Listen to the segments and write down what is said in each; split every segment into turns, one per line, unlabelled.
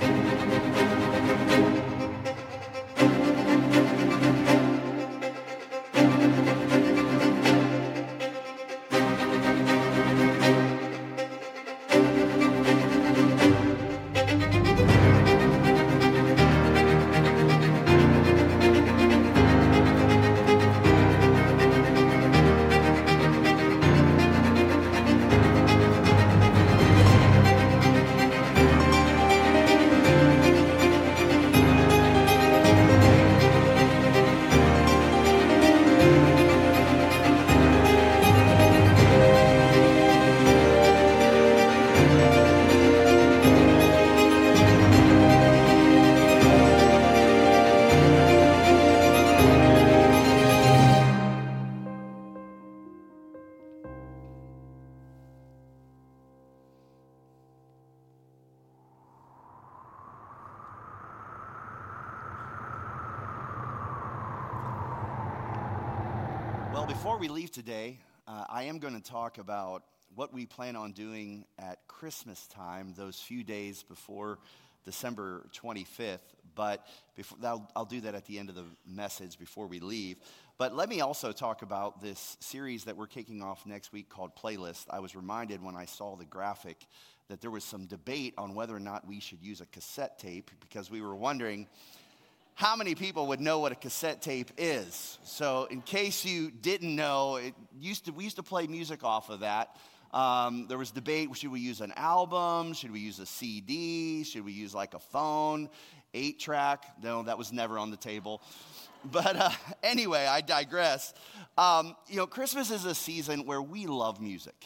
Well, before we leave today, uh, I am going to talk about what we plan on doing at Christmas time, those few days before December 25th. But before, I'll, I'll do that at the end of the message before we leave. But let me also talk about this series that we're kicking off next week called Playlist. I was reminded when I saw the graphic that there was some debate on whether or not we should use a cassette tape because we were wondering how many people would know what a cassette tape is? So, in case you didn't know, it used to, we used to play music off of that. Um, there was debate should we use an album? Should we use a CD? Should we use like a phone? Eight track? No, that was never on the table. But uh, anyway, I digress. Um, you know, Christmas is a season where we love music.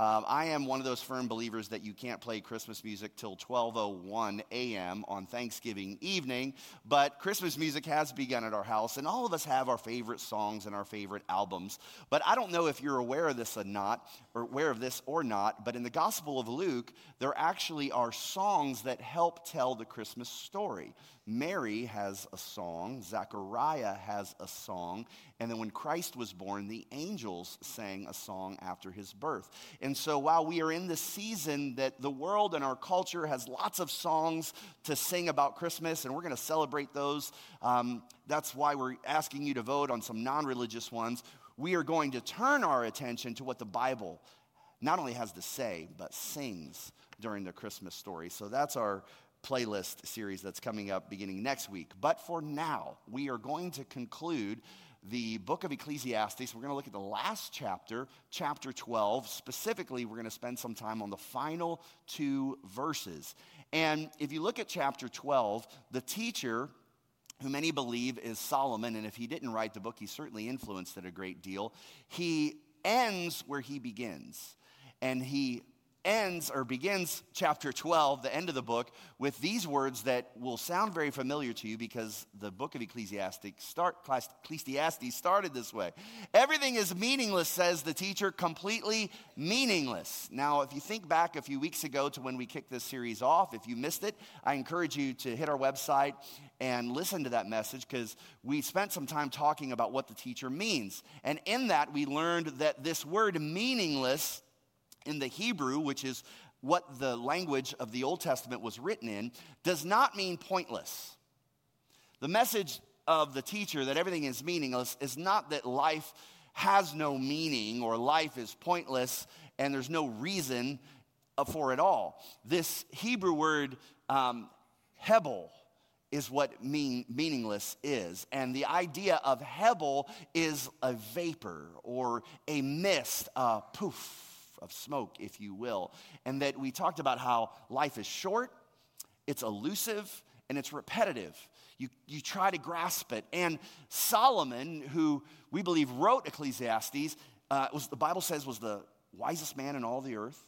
Um, I am one of those firm believers that you can't play Christmas music till 12:01 a.m. on Thanksgiving evening, but Christmas music has begun at our house, and all of us have our favorite songs and our favorite albums. But I don't know if you're aware of this or not, or aware of this or not. But in the Gospel of Luke, there actually are songs that help tell the Christmas story. Mary has a song, Zechariah has a song, and then when Christ was born, the angels sang a song after his birth. And so while we are in the season that the world and our culture has lots of songs to sing about Christmas, and we're going to celebrate those, um, that's why we're asking you to vote on some non religious ones. We are going to turn our attention to what the Bible not only has to say, but sings during the Christmas story. So that's our playlist series that's coming up beginning next week. But for now, we are going to conclude the book of Ecclesiastes. We're going to look at the last chapter, chapter 12. Specifically, we're going to spend some time on the final two verses. And if you look at chapter 12, the teacher, who many believe is Solomon, and if he didn't write the book, he certainly influenced it a great deal, he ends where he begins. And he ends or begins chapter 12, the end of the book, with these words that will sound very familiar to you because the book of Ecclesiastes, start, Ecclesiastes started this way. Everything is meaningless, says the teacher, completely meaningless. Now, if you think back a few weeks ago to when we kicked this series off, if you missed it, I encourage you to hit our website and listen to that message because we spent some time talking about what the teacher means. And in that, we learned that this word meaningless in the Hebrew, which is what the language of the Old Testament was written in, does not mean pointless. The message of the teacher that everything is meaningless is not that life has no meaning or life is pointless and there's no reason for it all. This Hebrew word, um, hebel, is what mean, meaningless is. And the idea of hebel is a vapor or a mist, a poof of smoke, if you will. And that we talked about how life is short, it's elusive, and it's repetitive. You, you try to grasp it. And Solomon, who we believe wrote Ecclesiastes, uh, was, the Bible says was the wisest man in all the earth.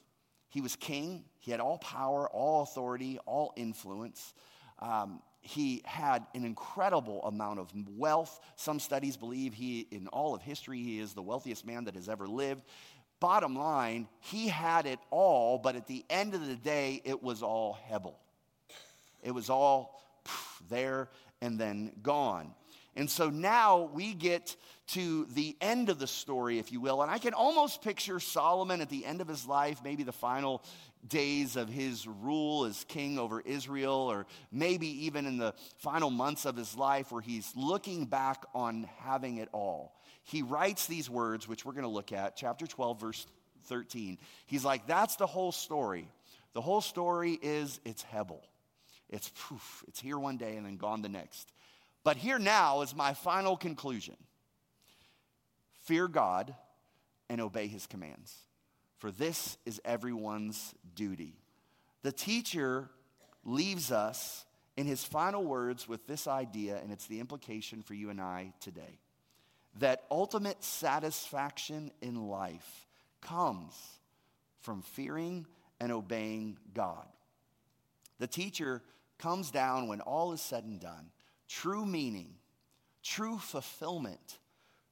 He was king. He had all power, all authority, all influence. Um, he had an incredible amount of wealth. Some studies believe he, in all of history, he is the wealthiest man that has ever lived. Bottom line, he had it all, but at the end of the day, it was all Hebel. It was all there and then gone. And so now we get to the end of the story, if you will. And I can almost picture Solomon at the end of his life, maybe the final days of his rule as king over Israel, or maybe even in the final months of his life where he's looking back on having it all. He writes these words, which we're going to look at, chapter 12, verse 13. He's like, That's the whole story. The whole story is it's Hebel. It's poof, it's here one day and then gone the next. But here now is my final conclusion fear God and obey his commands, for this is everyone's duty. The teacher leaves us in his final words with this idea, and it's the implication for you and I today that ultimate satisfaction in life comes from fearing and obeying God. The teacher comes down when all is said and done true meaning, true fulfillment,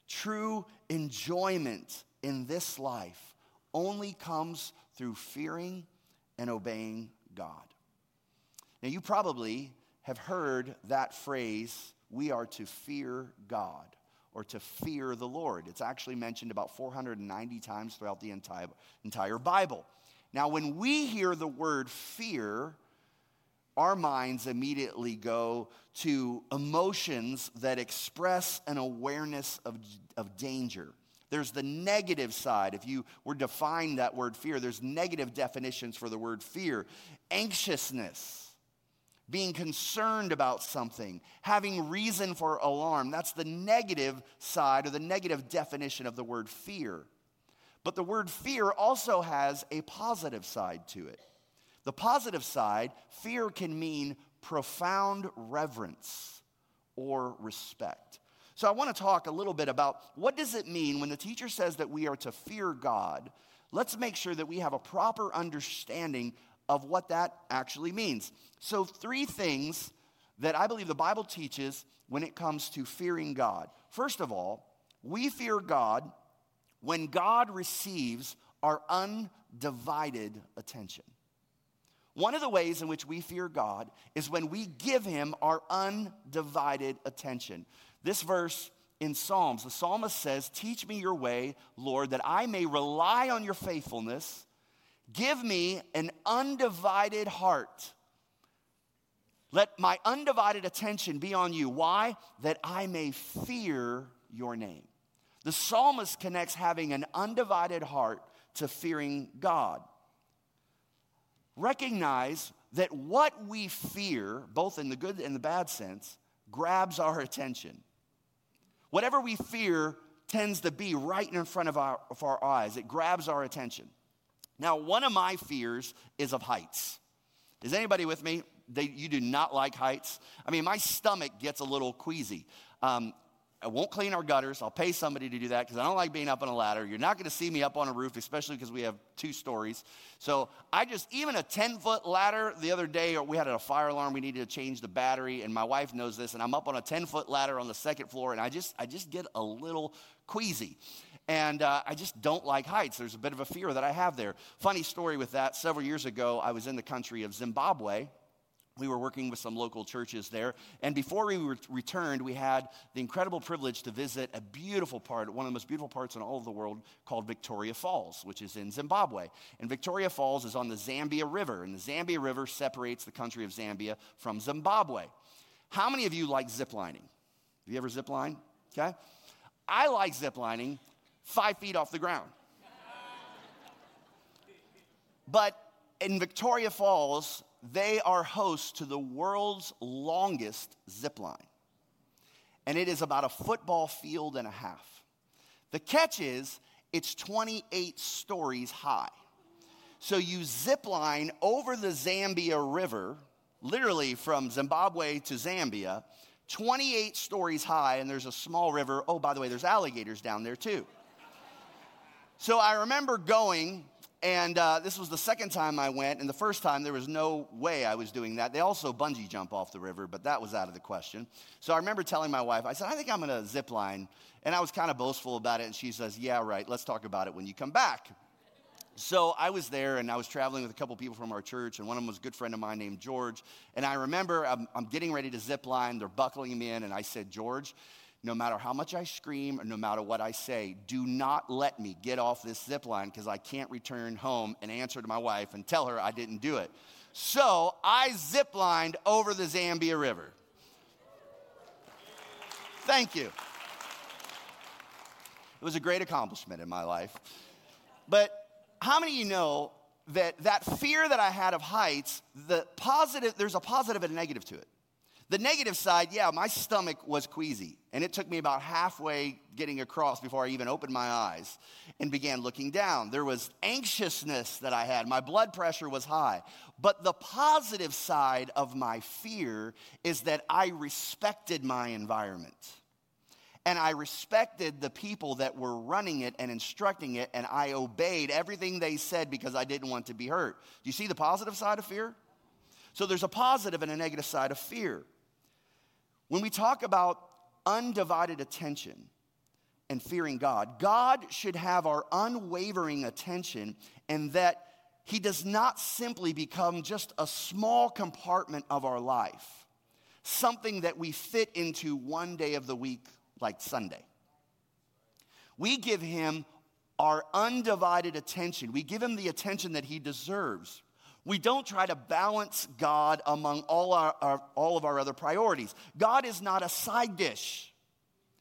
true enjoyment in this life only comes through fearing and obeying God. Now, you probably have heard that phrase, we are to fear God or to fear the Lord. It's actually mentioned about 490 times throughout the entire, entire Bible. Now, when we hear the word fear, our minds immediately go to emotions that express an awareness of, of danger. There's the negative side. If you were to define that word fear, there's negative definitions for the word fear anxiousness, being concerned about something, having reason for alarm. That's the negative side or the negative definition of the word fear. But the word fear also has a positive side to it. The positive side, fear can mean profound reverence or respect. So I want to talk a little bit about what does it mean when the teacher says that we are to fear God? Let's make sure that we have a proper understanding of what that actually means. So three things that I believe the Bible teaches when it comes to fearing God. First of all, we fear God when God receives our undivided attention. One of the ways in which we fear God is when we give him our undivided attention. This verse in Psalms, the psalmist says, Teach me your way, Lord, that I may rely on your faithfulness. Give me an undivided heart. Let my undivided attention be on you. Why? That I may fear your name. The psalmist connects having an undivided heart to fearing God recognize that what we fear, both in the good and the bad sense, grabs our attention. Whatever we fear tends to be right in front of our, of our eyes, it grabs our attention. Now, one of my fears is of heights. Is anybody with me? They, you do not like heights. I mean, my stomach gets a little queasy. Um, I won't clean our gutters. I'll pay somebody to do that because I don't like being up on a ladder. You're not going to see me up on a roof, especially because we have two stories. So I just, even a 10 foot ladder the other day, we had a fire alarm. We needed to change the battery, and my wife knows this. And I'm up on a 10 foot ladder on the second floor, and I just, I just get a little queasy. And uh, I just don't like heights. There's a bit of a fear that I have there. Funny story with that. Several years ago, I was in the country of Zimbabwe we were working with some local churches there. And before we re- returned, we had the incredible privilege to visit a beautiful part, one of the most beautiful parts in all of the world, called Victoria Falls, which is in Zimbabwe. And Victoria Falls is on the Zambia River, and the Zambia River separates the country of Zambia from Zimbabwe. How many of you like ziplining? Have you ever zipline? Okay. I like ziplining five feet off the ground. But in Victoria Falls, they are host to the world's longest zip line. And it is about a football field and a half. The catch is, it's 28 stories high. So you zip line over the Zambia River, literally from Zimbabwe to Zambia, 28 stories high, and there's a small river. Oh, by the way, there's alligators down there too. So I remember going and uh, this was the second time I went, and the first time there was no way I was doing that. They also bungee jump off the river, but that was out of the question. So I remember telling my wife, I said, I think I'm going to zip line. And I was kind of boastful about it, and she says, Yeah, right, let's talk about it when you come back. So I was there and I was traveling with a couple people from our church, and one of them was a good friend of mine named George. And I remember I'm, I'm getting ready to zip line, they're buckling me in, and I said, George, no matter how much I scream or no matter what I say, do not let me get off this zip line because I can't return home and answer to my wife and tell her I didn't do it. So I zip lined over the Zambia River. Thank you. It was a great accomplishment in my life. But how many of you know that that fear that I had of heights, the positive, there's a positive and a negative to it. The negative side, yeah, my stomach was queasy, and it took me about halfway getting across before I even opened my eyes and began looking down. There was anxiousness that I had, my blood pressure was high. But the positive side of my fear is that I respected my environment. And I respected the people that were running it and instructing it, and I obeyed everything they said because I didn't want to be hurt. Do you see the positive side of fear? So there's a positive and a negative side of fear. When we talk about undivided attention and fearing God, God should have our unwavering attention, and that He does not simply become just a small compartment of our life, something that we fit into one day of the week, like Sunday. We give Him our undivided attention, we give Him the attention that He deserves. We don't try to balance God among all, our, our, all of our other priorities. God is not a side dish,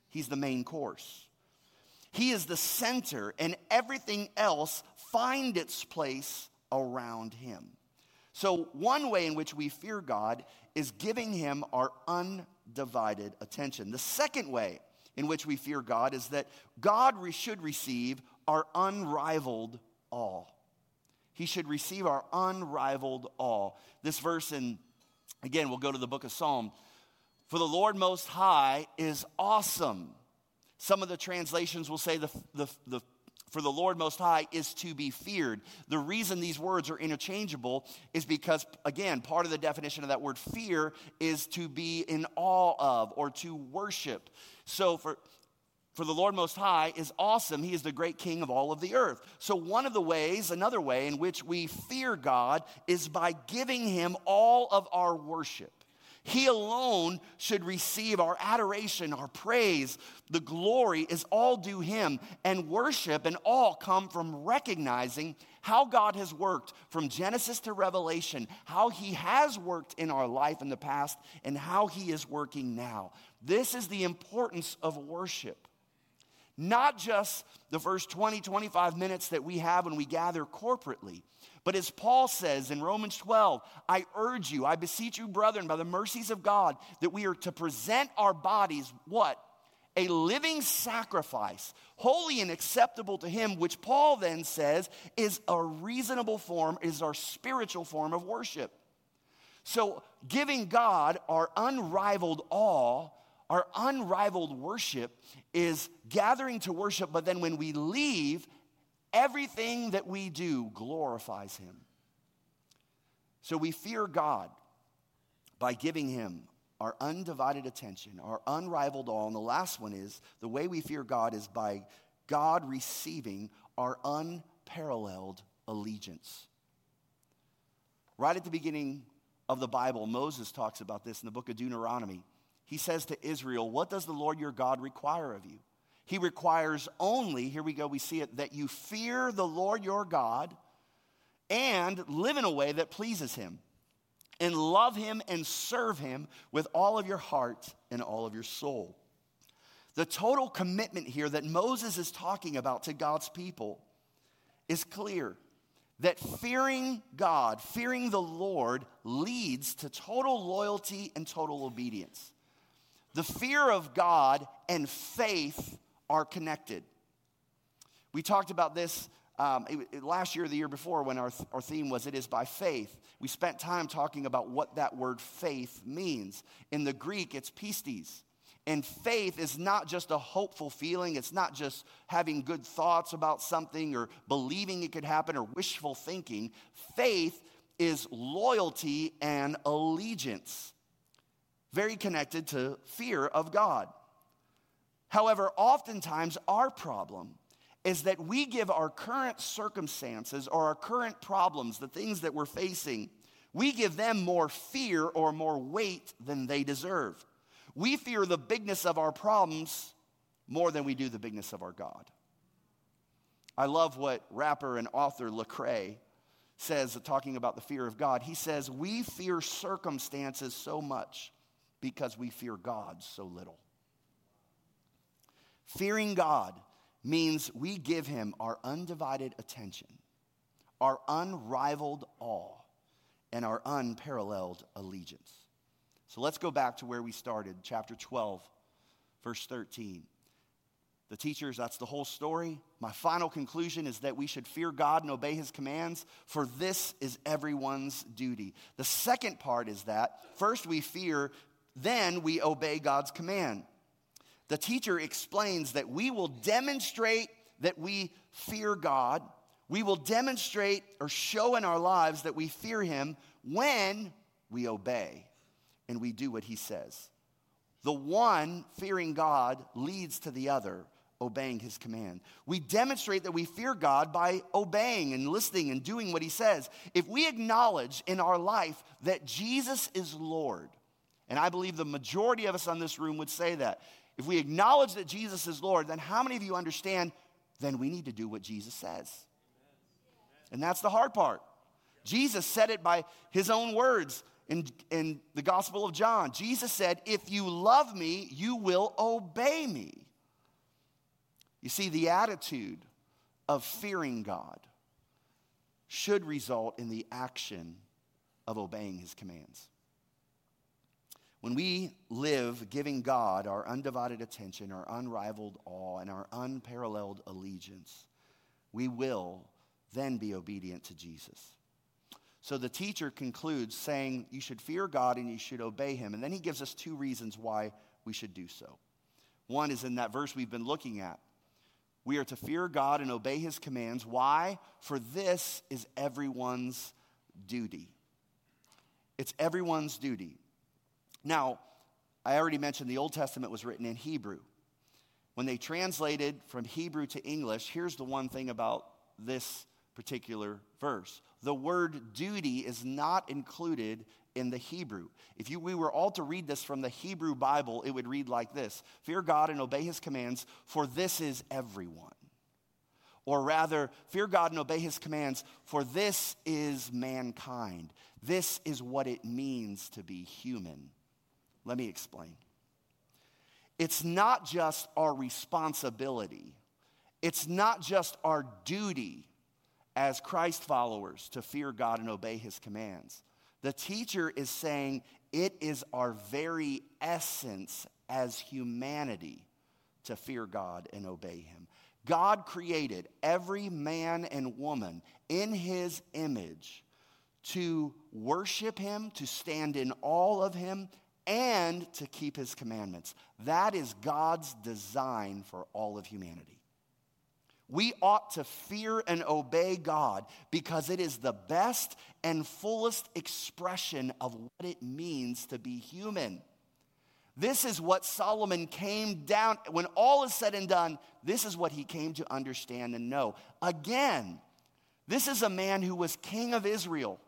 He's the main course. He is the center, and everything else find its place around Him. So, one way in which we fear God is giving Him our undivided attention. The second way in which we fear God is that God should receive our unrivaled awe. He should receive our unrivaled awe. This verse, and again, we'll go to the book of Psalm. For the Lord Most High is awesome. Some of the translations will say the, the, the for the Lord Most High is to be feared. The reason these words are interchangeable is because, again, part of the definition of that word fear is to be in awe of or to worship. So, for for the Lord Most High is awesome. He is the great King of all of the earth. So, one of the ways, another way in which we fear God is by giving Him all of our worship. He alone should receive our adoration, our praise. The glory is all due Him. And worship and all come from recognizing how God has worked from Genesis to Revelation, how He has worked in our life in the past, and how He is working now. This is the importance of worship not just the first 20, 25 minutes that we have when we gather corporately. But as Paul says in Romans 12, I urge you, I beseech you, brethren, by the mercies of God, that we are to present our bodies what? A living sacrifice, holy and acceptable to Him, which Paul then says is a reasonable form, is our spiritual form of worship. So, giving God our unrivaled awe our unrivaled worship is gathering to worship, but then when we leave, everything that we do glorifies Him. So we fear God by giving Him our undivided attention, our unrivaled all. And the last one is the way we fear God is by God receiving our unparalleled allegiance. Right at the beginning of the Bible, Moses talks about this in the book of Deuteronomy he says to Israel, What does the Lord your God require of you? He requires only, here we go, we see it, that you fear the Lord your God and live in a way that pleases him and love him and serve him with all of your heart and all of your soul. The total commitment here that Moses is talking about to God's people is clear that fearing God, fearing the Lord, leads to total loyalty and total obedience. The fear of God and faith are connected. We talked about this um, it, it, last year the year before when our, our theme was It is by faith. We spent time talking about what that word faith means. In the Greek, it's pistis. And faith is not just a hopeful feeling, it's not just having good thoughts about something or believing it could happen or wishful thinking. Faith is loyalty and allegiance very connected to fear of God. However, oftentimes our problem is that we give our current circumstances or our current problems, the things that we're facing, we give them more fear or more weight than they deserve. We fear the bigness of our problems more than we do the bigness of our God. I love what rapper and author Lecrae says, talking about the fear of God. He says, We fear circumstances so much because we fear God so little. Fearing God means we give him our undivided attention, our unrivaled awe, and our unparalleled allegiance. So let's go back to where we started, chapter 12, verse 13. The teachers, that's the whole story. My final conclusion is that we should fear God and obey his commands, for this is everyone's duty. The second part is that first we fear, then we obey God's command. The teacher explains that we will demonstrate that we fear God. We will demonstrate or show in our lives that we fear him when we obey and we do what he says. The one fearing God leads to the other obeying his command. We demonstrate that we fear God by obeying and listening and doing what he says. If we acknowledge in our life that Jesus is Lord, and I believe the majority of us on this room would say that, if we acknowledge that Jesus is Lord, then how many of you understand then we need to do what Jesus says? And that's the hard part. Jesus said it by his own words in, in the Gospel of John. Jesus said, If you love me, you will obey me. You see, the attitude of fearing God should result in the action of obeying his commands. When we live giving God our undivided attention, our unrivaled awe, and our unparalleled allegiance, we will then be obedient to Jesus. So the teacher concludes saying, You should fear God and you should obey him. And then he gives us two reasons why we should do so. One is in that verse we've been looking at we are to fear God and obey his commands. Why? For this is everyone's duty. It's everyone's duty. Now, I already mentioned the Old Testament was written in Hebrew. When they translated from Hebrew to English, here's the one thing about this particular verse the word duty is not included in the Hebrew. If you, we were all to read this from the Hebrew Bible, it would read like this Fear God and obey his commands, for this is everyone. Or rather, fear God and obey his commands, for this is mankind. This is what it means to be human. Let me explain. It's not just our responsibility, it's not just our duty as Christ followers to fear God and obey his commands. The teacher is saying it is our very essence as humanity to fear God and obey Him. God created every man and woman in His image to worship Him, to stand in awe of Him, and to keep His commandments. That is God's design for all of humanity. We ought to fear and obey God because it is the best and fullest expression of what it means to be human. This is what Solomon came down, when all is said and done, this is what he came to understand and know. Again, this is a man who was king of Israel.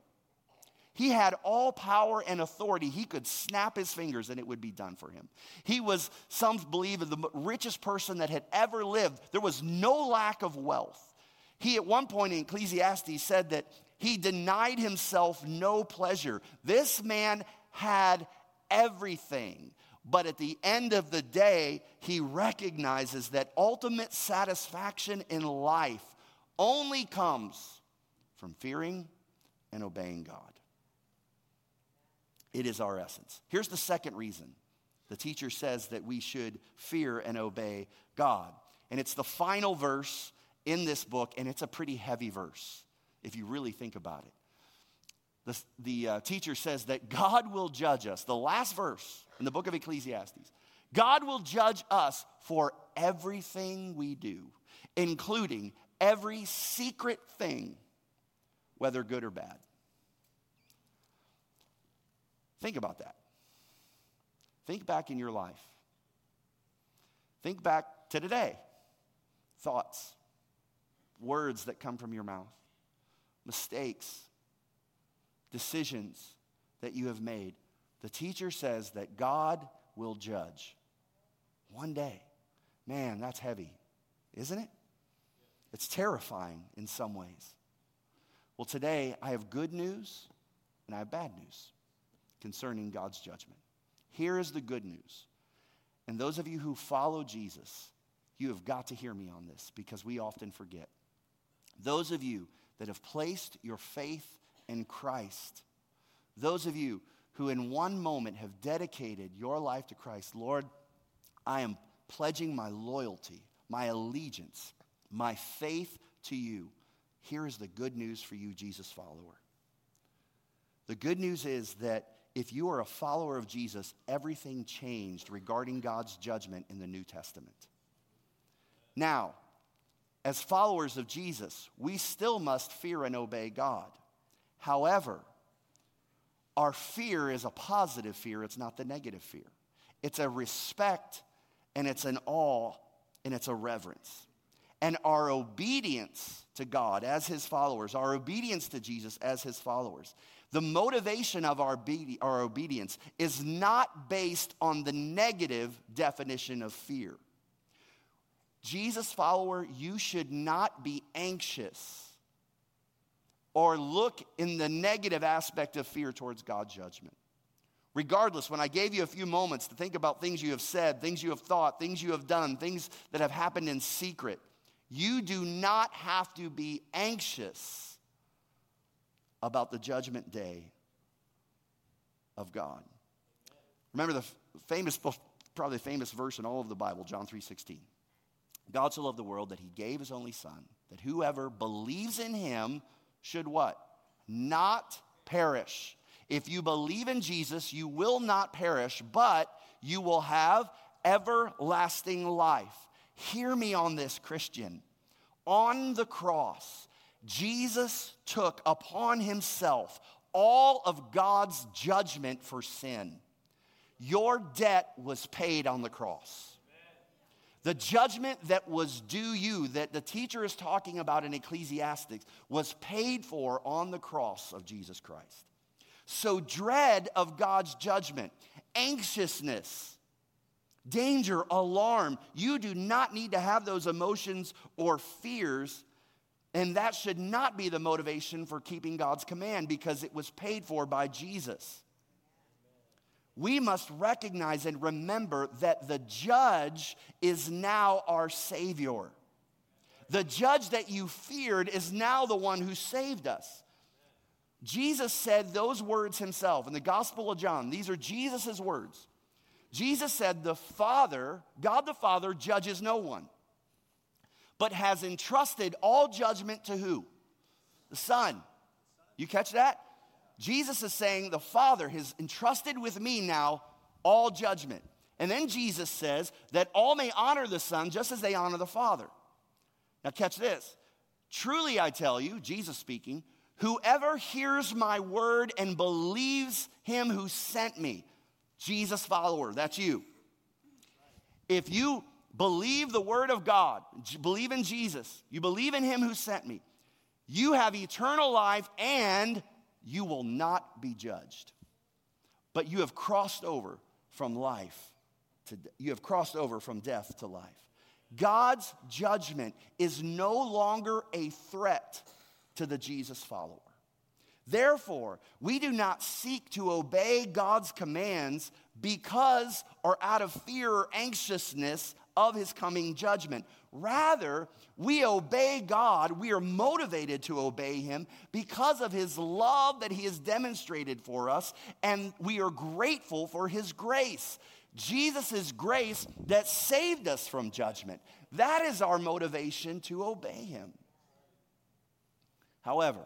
He had all power and authority. He could snap his fingers and it would be done for him. He was, some believe, the richest person that had ever lived. There was no lack of wealth. He, at one point in Ecclesiastes, said that he denied himself no pleasure. This man had everything. But at the end of the day, he recognizes that ultimate satisfaction in life only comes from fearing and obeying God. It is our essence. Here's the second reason the teacher says that we should fear and obey God. And it's the final verse in this book, and it's a pretty heavy verse if you really think about it. The, the uh, teacher says that God will judge us. The last verse in the book of Ecclesiastes God will judge us for everything we do, including every secret thing, whether good or bad. Think about that. Think back in your life. Think back to today. Thoughts, words that come from your mouth, mistakes, decisions that you have made. The teacher says that God will judge one day. Man, that's heavy, isn't it? It's terrifying in some ways. Well, today I have good news and I have bad news concerning God's judgment. Here is the good news. And those of you who follow Jesus, you have got to hear me on this because we often forget. Those of you that have placed your faith in Christ, those of you who in one moment have dedicated your life to Christ, Lord, I am pledging my loyalty, my allegiance, my faith to you. Here is the good news for you, Jesus follower. The good news is that if you are a follower of Jesus, everything changed regarding God's judgment in the New Testament. Now, as followers of Jesus, we still must fear and obey God. However, our fear is a positive fear, it's not the negative fear. It's a respect and it's an awe and it's a reverence. And our obedience to God as his followers, our obedience to Jesus as his followers, the motivation of our, our obedience is not based on the negative definition of fear. Jesus follower, you should not be anxious or look in the negative aspect of fear towards God's judgment. Regardless, when I gave you a few moments to think about things you have said, things you have thought, things you have done, things that have happened in secret, you do not have to be anxious about the judgment day of God. Remember the famous, probably famous verse in all of the Bible, John 3:16. God so loved the world that he gave his only son, that whoever believes in him should what? Not perish. If you believe in Jesus, you will not perish, but you will have everlasting life. Hear me on this, Christian. On the cross, Jesus took upon himself all of God's judgment for sin. Your debt was paid on the cross. The judgment that was due you, that the teacher is talking about in Ecclesiastics, was paid for on the cross of Jesus Christ. So, dread of God's judgment, anxiousness, danger, alarm, you do not need to have those emotions or fears. And that should not be the motivation for keeping God's command because it was paid for by Jesus we must recognize and remember that the judge is now our Savior. The judge that you feared is now the one who saved us. Jesus said those words himself in the Gospel of John. These are Jesus' words. Jesus said, The Father, God the Father, judges no one, but has entrusted all judgment to who? The Son. You catch that? Jesus is saying, The Father has entrusted with me now all judgment. And then Jesus says that all may honor the Son just as they honor the Father. Now, catch this. Truly, I tell you, Jesus speaking, whoever hears my word and believes him who sent me, Jesus follower, that's you. If you believe the word of God, believe in Jesus, you believe in him who sent me, you have eternal life and you will not be judged. But you have crossed over from life to you have crossed over from death to life. God's judgment is no longer a threat to the Jesus follower. Therefore, we do not seek to obey God's commands because or out of fear or anxiousness of his coming judgment. Rather, we obey God, we are motivated to obey him because of his love that he has demonstrated for us, and we are grateful for his grace. Jesus' grace that saved us from judgment. That is our motivation to obey him. However,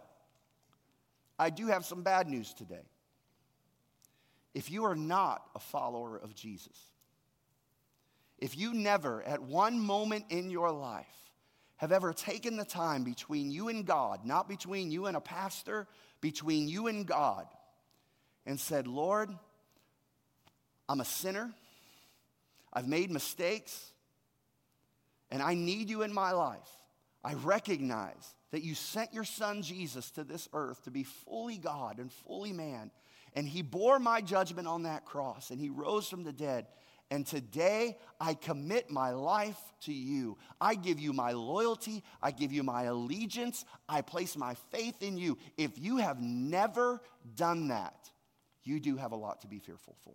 I do have some bad news today. If you are not a follower of Jesus, if you never, at one moment in your life, have ever taken the time between you and God, not between you and a pastor, between you and God, and said, Lord, I'm a sinner, I've made mistakes, and I need you in my life. I recognize that you sent your son Jesus to this earth to be fully God and fully man. And he bore my judgment on that cross and he rose from the dead. And today I commit my life to you. I give you my loyalty. I give you my allegiance. I place my faith in you. If you have never done that, you do have a lot to be fearful for.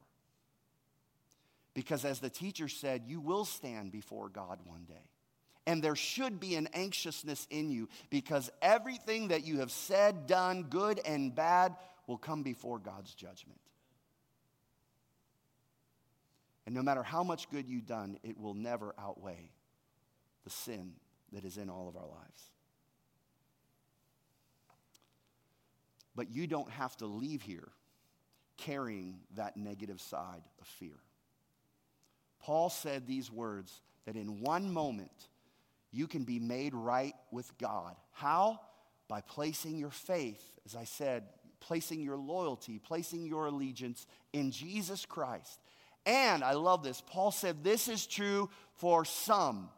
Because as the teacher said, you will stand before God one day. And there should be an anxiousness in you because everything that you have said, done, good and bad, will come before God's judgment. And no matter how much good you've done, it will never outweigh the sin that is in all of our lives. But you don't have to leave here carrying that negative side of fear. Paul said these words that in one moment you can be made right with God. How? By placing your faith, as I said, placing your loyalty, placing your allegiance in Jesus Christ. And I love this. Paul said this is true for some.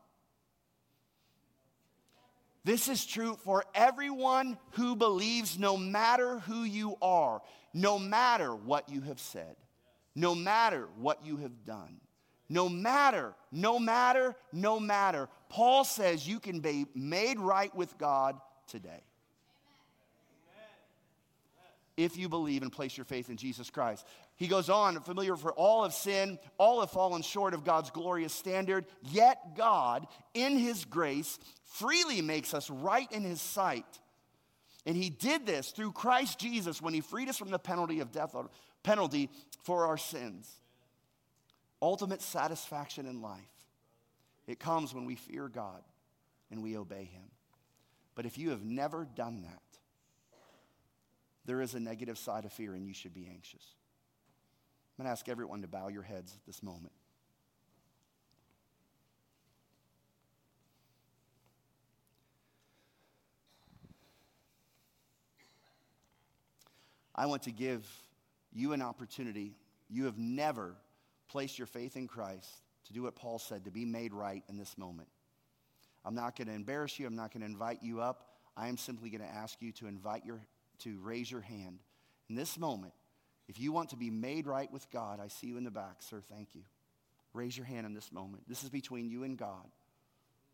This is true for everyone who believes, no matter who you are, no matter what you have said, no matter what you have done. No matter, no matter, no matter. Paul says you can be made right with God today. If you believe and place your faith in Jesus Christ. He goes on, familiar for all of sin, all have fallen short of God's glorious standard, yet God, in His grace, freely makes us right in His sight. And He did this through Christ Jesus when He freed us from the penalty of death, penalty for our sins ultimate satisfaction in life. It comes when we fear God and we obey Him. But if you have never done that, there is a negative side of fear and you should be anxious. I'm going to ask everyone to bow your heads at this moment. I want to give you an opportunity. You have never placed your faith in Christ, do what Paul said, to be made right in this moment. I'm not going to embarrass you. I'm not going to invite you up. I am simply going to ask you to invite your, to raise your hand. In this moment, if you want to be made right with God, I see you in the back, sir. Thank you. Raise your hand in this moment. This is between you and God.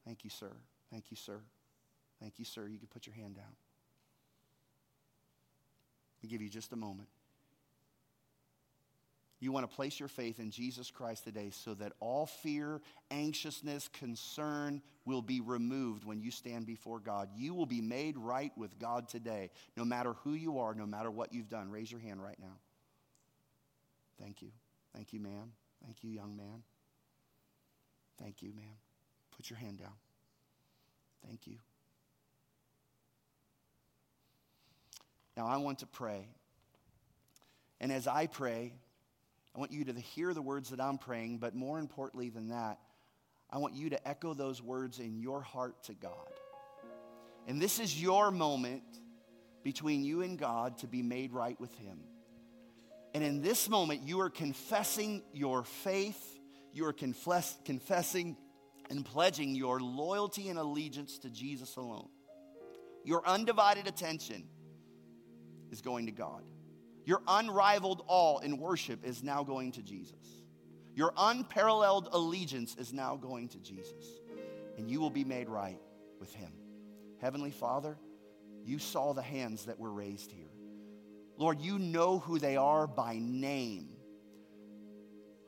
Thank you, sir. Thank you, sir. Thank you, sir. You can put your hand down. We give you just a moment. You want to place your faith in Jesus Christ today so that all fear, anxiousness, concern will be removed when you stand before God. You will be made right with God today, no matter who you are, no matter what you've done. Raise your hand right now. Thank you. Thank you, ma'am. Thank you, young man. Thank you, ma'am. Put your hand down. Thank you. Now, I want to pray. And as I pray, I want you to hear the words that I'm praying, but more importantly than that, I want you to echo those words in your heart to God. And this is your moment between you and God to be made right with Him. And in this moment, you are confessing your faith, you are confess- confessing and pledging your loyalty and allegiance to Jesus alone. Your undivided attention is going to God. Your unrivaled all in worship is now going to Jesus. Your unparalleled allegiance is now going to Jesus. And you will be made right with him. Heavenly Father, you saw the hands that were raised here. Lord, you know who they are by name.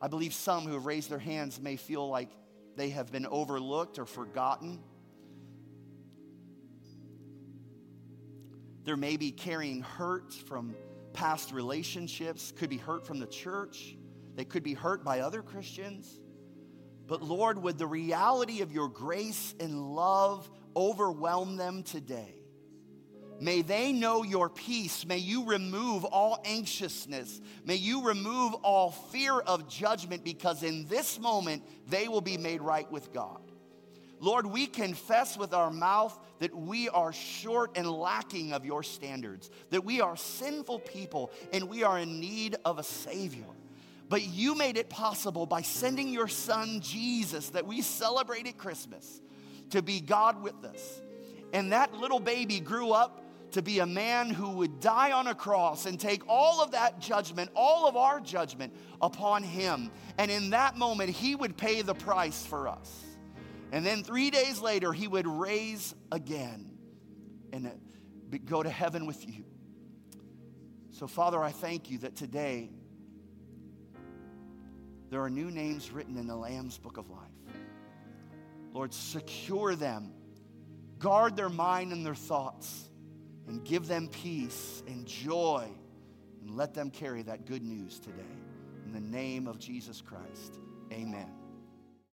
I believe some who have raised their hands may feel like they have been overlooked or forgotten. There may be carrying hurt from past relationships, could be hurt from the church, they could be hurt by other Christians. But Lord, would the reality of your grace and love overwhelm them today? May they know your peace. May you remove all anxiousness. May you remove all fear of judgment because in this moment they will be made right with God. Lord, we confess with our mouth that we are short and lacking of your standards, that we are sinful people and we are in need of a Savior. But you made it possible by sending your Son, Jesus, that we celebrate at Christmas, to be God with us. And that little baby grew up to be a man who would die on a cross and take all of that judgment, all of our judgment upon him. And in that moment, he would pay the price for us. And then three days later, he would raise again and uh, go to heaven with you. So, Father, I thank you that today there are new names written in the Lamb's book of life. Lord, secure them, guard their mind and their thoughts and give them peace and joy and let them carry that good news today. In the name of Jesus Christ, amen.